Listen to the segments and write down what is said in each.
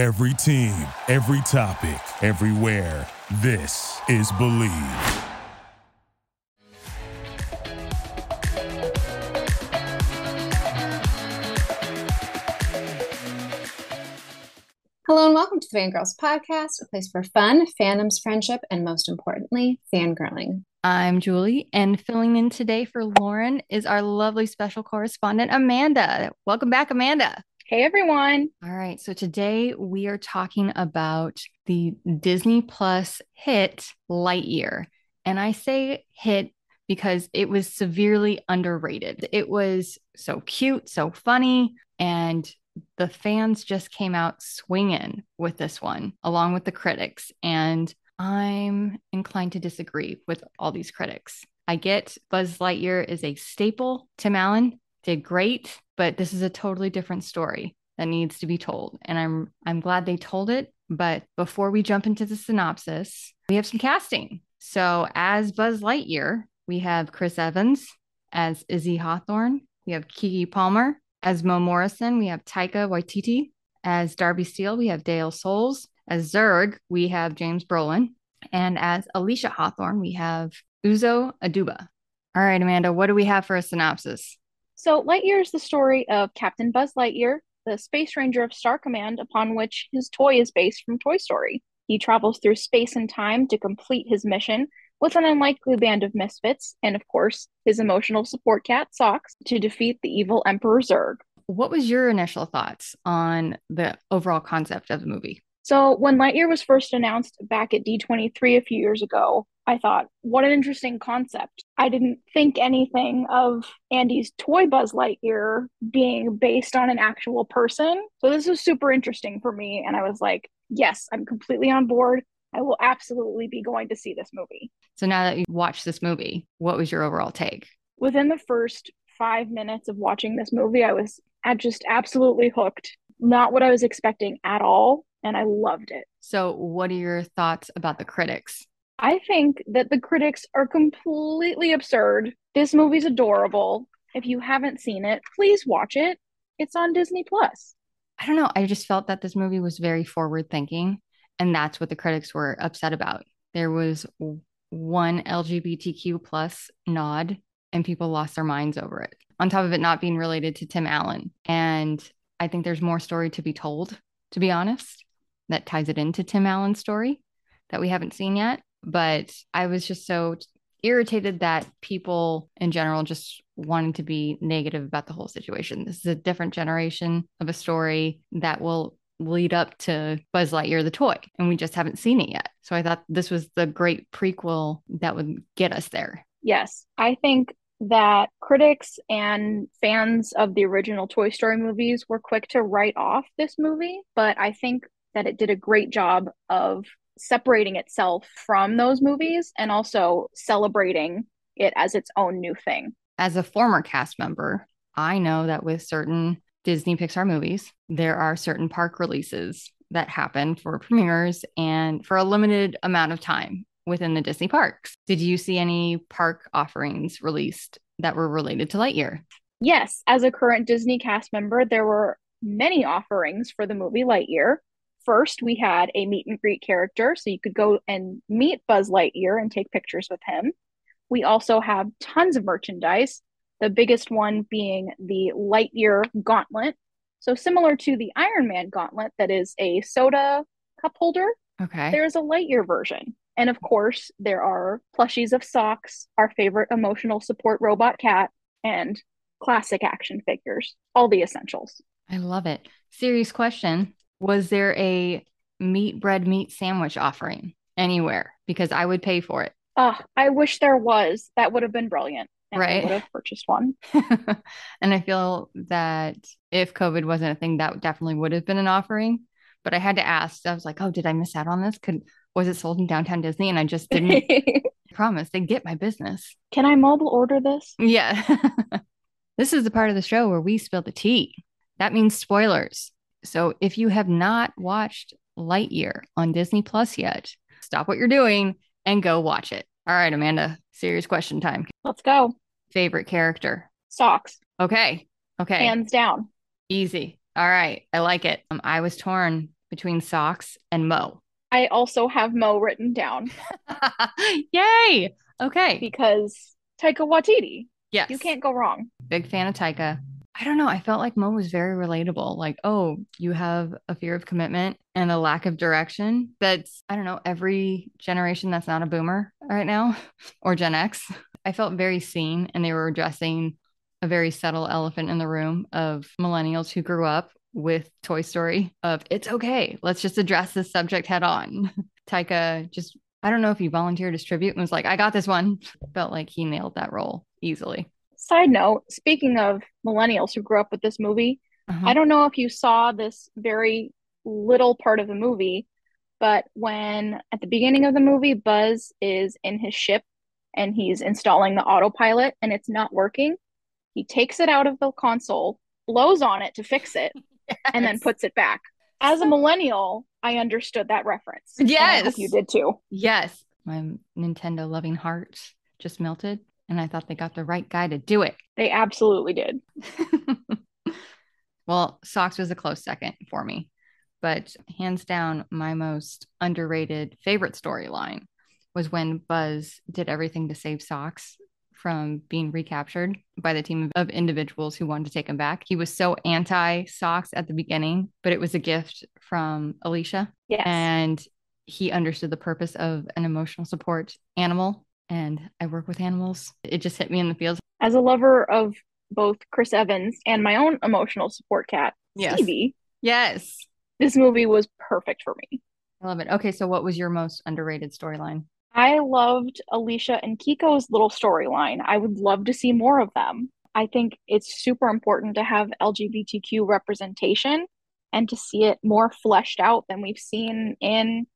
Every team, every topic, everywhere. This is Bleav. Hello and welcome to the Fangirls Podcast, a place for fun, fandoms, friendship, and most importantly, fangirling. I'm Julie, and filling in today for Lauren is our lovely special correspondent, Amanda. Welcome back, Amanda. Hey, everyone. All right. So today we are talking about the Disney Plus hit Lightyear. And I say hit because it was severely underrated. It was so cute, so funny, and the fans just came out swinging with this one, along with the critics. And I'm inclined to disagree with all these critics. I get Buzz Lightyear is a staple. Tim Allen did great, but this is a totally different story that needs to be told. And I'm I'm glad they told it. But before we jump into the synopsis, we have some casting. So as Buzz Lightyear, we have Chris Evans as Izzy Hawthorne. We have Keke Palmer as Mo Morrison, we have Taika Waititi. As Darby Steel, we have Dale Soules As Zurg, we have James Brolin. And as Alisha Hawthorne, we have Uzo Aduba. All right, Amanda, what do we have for a synopsis? So, Lightyear is the story of Captain Buzz Lightyear, the space ranger of Star Command, upon which his toy is based from Toy Story. He travels through space and time to complete his mission with an unlikely band of misfits, and of course, his emotional support cat, Sox, to defeat the evil Emperor Zurg. What was your initial thoughts on the overall concept of the movie? So, when Lightyear was first announced back at D23 a few years ago, I thought, what an interesting concept. I didn't think anything of Andy's toy Buzz Lightyear being based on an actual person. So, this was super interesting for me. And I was like, yes, I'm completely on board. I will absolutely be going to see this movie. So now that you watched this movie, what was your overall take? Within the first five minutes of watching this movie, I was just absolutely hooked. Not what I was expecting at all. And I loved it. So, what are your thoughts about the critics? I think that the critics are completely absurd. This movie's adorable. If you haven't seen it, please watch it. It's on Disney Plus. I don't know. I just felt that this movie was very forward thinking. And that's what the critics were upset about. There was one LGBTQ plus nod and people lost their minds over it. On top of it not being related to Tim Allen. And I think there's more story to be told, to be honest, that ties it into Tim Allen's story that we haven't seen yet. But I was just so irritated that people in general just wanted to be negative about the whole situation. This is a different generation of a story that will lead up to Buzz Lightyear the toy, and we just haven't seen it yet. So I thought this was the great prequel that would get us there. Yes, I think that critics and fans of the original Toy Story movies were quick to write off this movie, but I think that it did a great job of separating itself from those movies and also celebrating it as its own new thing. As a former cast member, I know that with certain Disney Pixar movies, there are certain park releases that happen for premieres and for a limited amount of time within the Disney parks. Did you see any park offerings released that were related to Lightyear? Yes, as a current Disney cast member, there were many offerings for the movie Lightyear. First, we had a meet and greet character, so you could go and meet Buzz Lightyear and take pictures with him. We also have tons of merchandise, the biggest one being the Lightyear Gauntlet. So, similar to the Iron Man Gauntlet, that is a soda cup holder, okay. there is a Lightyear version. And of course, there are plushies of Sox, our favorite emotional support robot cat, and classic action figures, all the essentials. I love it. Serious question Was there a meat bread meat sandwich offering anywhere? Because I would pay for it. Uh, I wish there was. That would have been brilliant and right. I would have purchased one. and I feel that if COVID wasn't a thing, that definitely would have been an offering. But I had to ask. I was like, "Oh, did I miss out on this? Could was it sold in downtown Disney?" And I just didn't promise they get my business. Can I mobile order this? Yeah. this is the part of the show where we spill the tea. That means spoilers. So if you have not watched Lightyear on Disney Plus yet, stop what you're doing and go watch it. All right, Amanda, serious question time. Let's go. Favorite character? Sox. Okay. Okay. Hands down. Easy. All right. I like it. Um, I was torn between Sox and Mo. I also have Mo written down. Yay! Okay. Because Taika Waititi. Yes. You can't go wrong. Big fan of Taika. I don't know. I felt like Mo was very relatable. Like, oh, you have a fear of commitment and a lack of direction. That's, I don't know, every generation that's not a boomer right now or Gen X. I felt very seen, and they were addressing a very subtle elephant in the room of millennials who grew up with Toy Story of it's okay. Let's just address this subject head on. Taika just I don't know if he volunteered as tribute and was like, I got this one. Felt like he nailed that role easily. Side note, speaking of millennials who grew up with this movie, Uh-huh. I don't know if you saw this very little part of the movie, but when at the beginning of the movie, Buzz is in his ship and he's installing the autopilot and it's not working, he takes it out of the console, blows on it to fix it, and then puts it back. As a millennial, I understood that reference. Yes. you did too. Yes. My Nintendo loving heart just melted. And I thought they got the right guy to do it. They absolutely did. well, Sox was a close second for me. But hands down, my most underrated favorite storyline was when Buzz did everything to save Sox from being recaptured by the team of individuals who wanted to take him back. He was so anti Sox at the beginning, but it was a gift from Alisha. Yes. And he understood the purpose of an emotional support animal. And I work with animals. It just hit me in the feels. As a lover of both Chris Evans and my own emotional support cat, Yes. Stevie, Yes. this movie was perfect for me. I love it. Okay. So, what was your most underrated storyline? I loved Alisha and Kiko's little storyline. I would love to see more of them. I think it's super important to have LGBTQ representation and to see it more fleshed out than we've seen in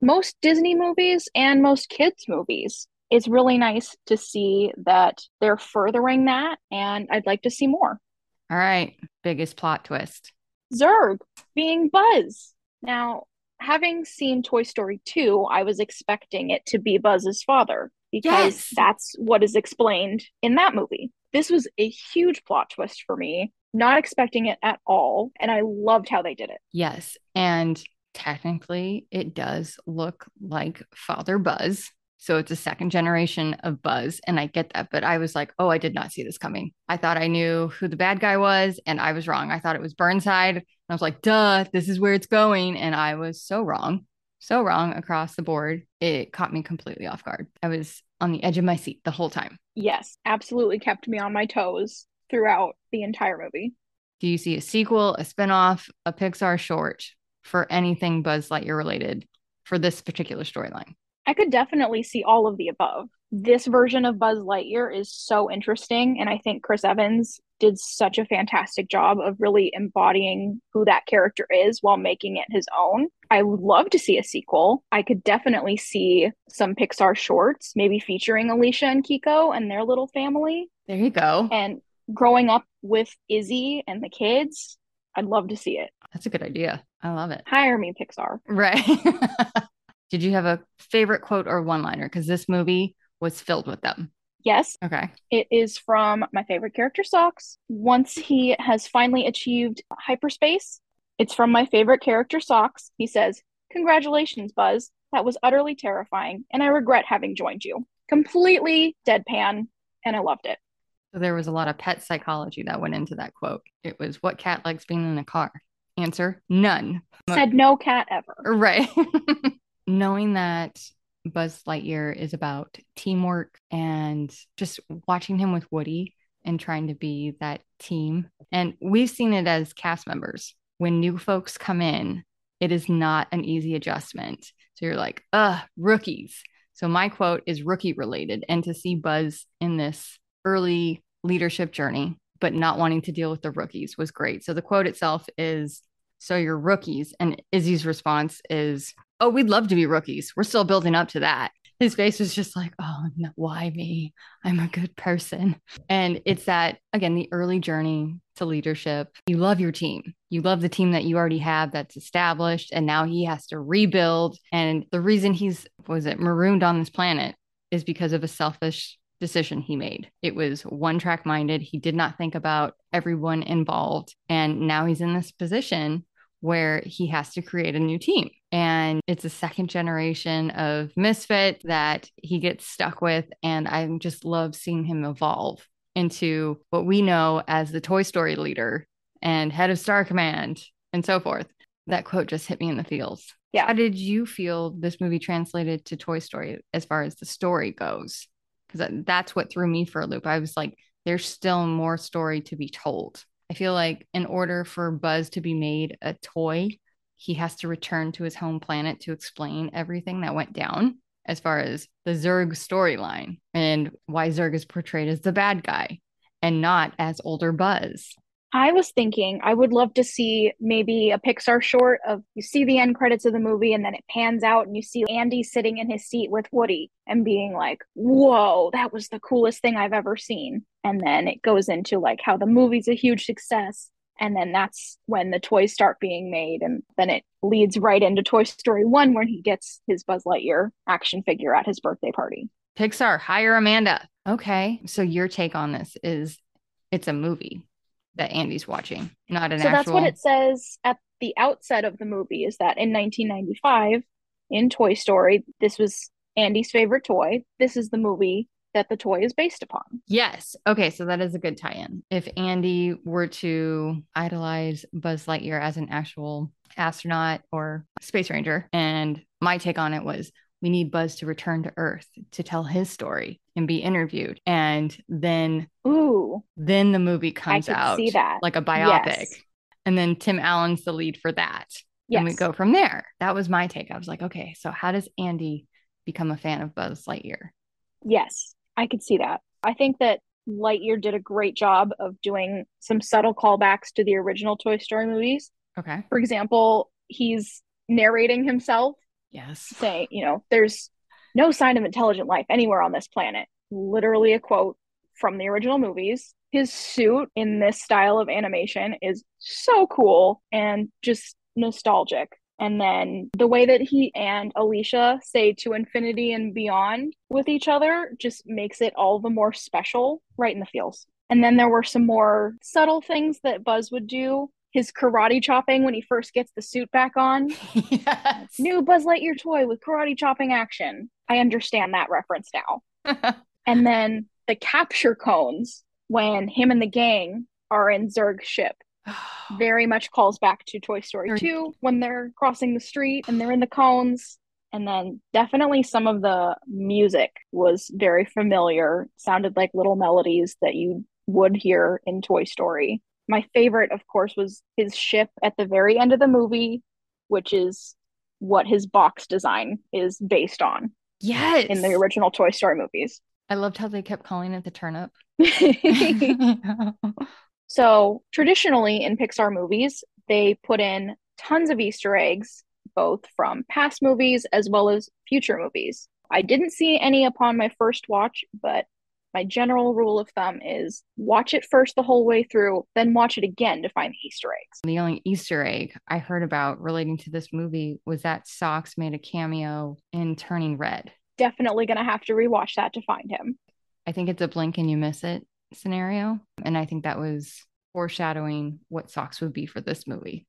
most Disney movies and most kids' movies. It's really nice to see that they're furthering that, and I'd like to see more. All right. Biggest plot twist. Zurg being Buzz. Now, having seen Toy Story 2, I was expecting it to be Buzz's father because Yes. that's what is explained in that movie. This was a huge plot twist for me, not expecting it at all, and I loved how they did it. Yes. And technically, it does look like Father Buzz. So, it's a second generation of Buzz. And I get that. But I was like, oh, I did not see this coming. I thought I knew who the bad guy was, and I was wrong. I thought it was Burnside. And I was like, duh, this is where it's going. And I was so wrong. So wrong across the board. It caught me completely off guard. I was on the edge of my seat the whole time. Yes, absolutely kept me on my toes throughout the entire movie. Do you see a sequel, a spinoff, a Pixar short for anything Buzz Lightyear related for this particular storyline? I could definitely see all of the above. This version of Buzz Lightyear is so interesting, and I think Chris Evans did such a fantastic job of really embodying who that character is while making it his own. I would love to see a sequel. I could definitely see some Pixar shorts, maybe featuring Alisha and Kiko and their little family, There you go. and growing up with Izzy and the kids. I'd love to see it. That's a good idea. I love it. Hire me, Pixar. Right. Did you have a favorite quote or one liner? Because this movie was filled with them. Yes, Okay. It is from my favorite character, Sox. Once he has finally achieved hyperspace, it's from my favorite character, Sox. He says, Congratulations, Buzz. That was utterly terrifying, and I regret having joined you. Completely deadpan, and I loved it. So there was a lot of pet psychology that went into that quote. It was what cat likes being in a car? Answer none. Said no cat ever. Right. Knowing that Buzz Lightyear is about teamwork and just watching him with Woody and trying to be that team. And we've seen it as cast members. When new folks come in, it is not an easy adjustment. So you're like, ugh, rookies. So my quote is rookie related. And to see Buzz in this early leadership journey, but not wanting to deal with the rookies was great. So the quote itself is, so you're rookies. And Izzy's response is, oh, we'd love to be rookies. We're still building up to that. His face was just like, oh, no, why me? I'm a good person. And it's that, again, the early journey to leadership. You love your team. You love the team that you already have that's established. And now he has to rebuild. And the reason he's, was it, marooned on this planet is because of a selfish decision he made. It was one track minded. He did not think about everyone involved. And now he's in this position where he has to create a new team. And it's a second generation of misfit that he gets stuck with. And I just love seeing him evolve into what we know as the Toy Story leader and head of Star Command and so forth. That quote just hit me in the feels. Yeah. How did you feel this movie translated to Toy Story as far as the story goes? Because that's what threw me for a loop. I was like, there's still more story to be told. I feel like in order for Buzz to be made a toy, he has to return to his home planet to explain everything that went down as far as the Zurg storyline and why Zurg is portrayed as the bad guy and not as older Buzz. I was thinking I would love to see maybe a Pixar short of you see the end credits of the movie and then it pans out and you see Andy sitting in his seat with Woody and being like, whoa, that was the coolest thing I've ever seen. And then it goes into like how the movie's a huge success. And then that's when the toys start being made. And then it leads right into Toy Story 1 when he gets his Buzz Lightyear action figure at his birthday party. Pixar, hire Amanda. Okay. So your take on this is it's a movie that Andy's watching, not an so actual. that's what it says at the outset of the movie is that in 1995 in Toy Story, this was Andy's favorite toy. This is the movie that the toy is based upon. Yes. Okay. So that is a good tie in. If Andy were to idolize Buzz Lightyear as an actual astronaut or space ranger, and my take on it was we need Buzz to return to Earth to tell his story and be interviewed. And then Ooh, then the movie comes out see that. like a biopic. Yes. And then Tim Allen's the lead for that. yes. And we go from there. That was my take. I was like, okay, so how does Andy become a fan of Buzz Lightyear? Yes, I could see that. I think that Lightyear did a great job of doing some subtle callbacks to the original Toy Story movies. Okay. For example, he's narrating himself Yes. saying, you know, there's no sign of intelligent life anywhere on this planet. Literally a quote from the original movies. His suit in this style of animation is so cool and just nostalgic. And then the way that he and Alisha say to infinity and beyond with each other just makes it all the more special right in the feels. And then there were some more subtle things that Buzz would do. His karate chopping when he first gets the suit back on. yes. New Buzz Lightyear toy with karate chopping action. I understand that reference now. And then the capture cones when him and the gang are in Zurg's ship very much calls back to Toy Story 2 when they're crossing the street and they're in the cones. And then definitely some of the music was very familiar, sounded like little melodies that you would hear in Toy Story. My favorite, of course, was his ship at the very end of the movie, which is what his box design is based on yes. in the original Toy Story movies. I loved how they kept calling it the turnip. So, traditionally in Pixar movies, they put in tons of Easter eggs, both from past movies as well as future movies. I didn't see any upon my first watch, but my general rule of thumb is watch it first the whole way through, then watch it again to find the Easter eggs. the only Easter egg I heard about relating to this movie was that Sox made a cameo in Turning Red. Definitely going to have to rewatch that to find him. I think it's a blink and you miss it scenario. And I think that was foreshadowing what Sox would be for this movie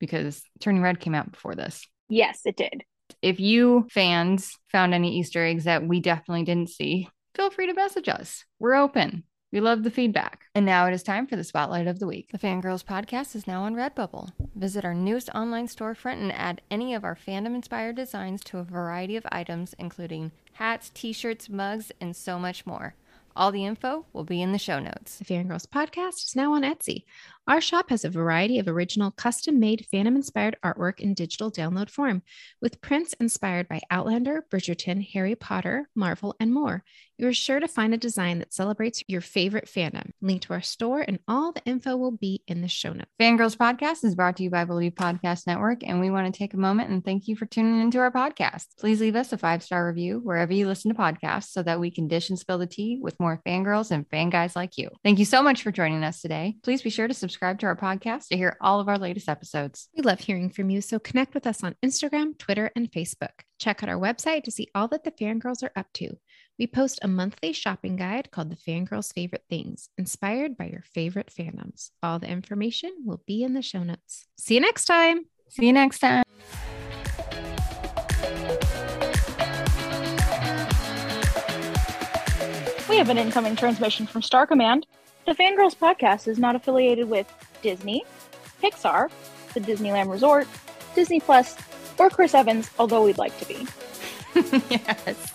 because Turning Red came out before this. Yes, it did. If you fans found any Easter eggs that we definitely didn't see, feel free to message us. We're open. We love the feedback. And now it is time for the spotlight of the week. The Fangirls podcast is now on Redbubble. Visit our newest online storefront and add any of our fandom inspired designs to a variety of items, including hats, t shirts, mugs, and so much more. All the info will be in the show notes. The Fangirls podcast is now on Etsy. Our shop has a variety of original custom made fandom inspired artwork in digital download form, with prints inspired by Outlander, Bridgerton, Harry Potter, Marvel, and more. You are sure to find a design that celebrates your favorite fandom. Link to our store and all the info will be in the show notes. Fangirls Podcast is brought to you by Bleav Podcast Network, and we want to take a moment and thank you for tuning into our podcast. Please leave us a five star review wherever you listen to podcasts so that we can dish and spill the tea with more fangirls and fan guys like you. Thank you so much for joining us today. Please be sure to subscribe to our podcast to hear all of our latest episodes. We love hearing from you, so connect with us on Instagram, Twitter, and Facebook. Check out our website to see all that the fangirls are up to. We post a monthly shopping guide called The Fangirls Favorite Things, inspired by your favorite fandoms. All the information will be in the show notes. See you next time. See you next time. We have an incoming transmission from Star Command. The Fangirls podcast is not affiliated with Disney, Pixar, the Disneyland Resort, Disney Plus, or Chris Evans, although we'd like to be. yes.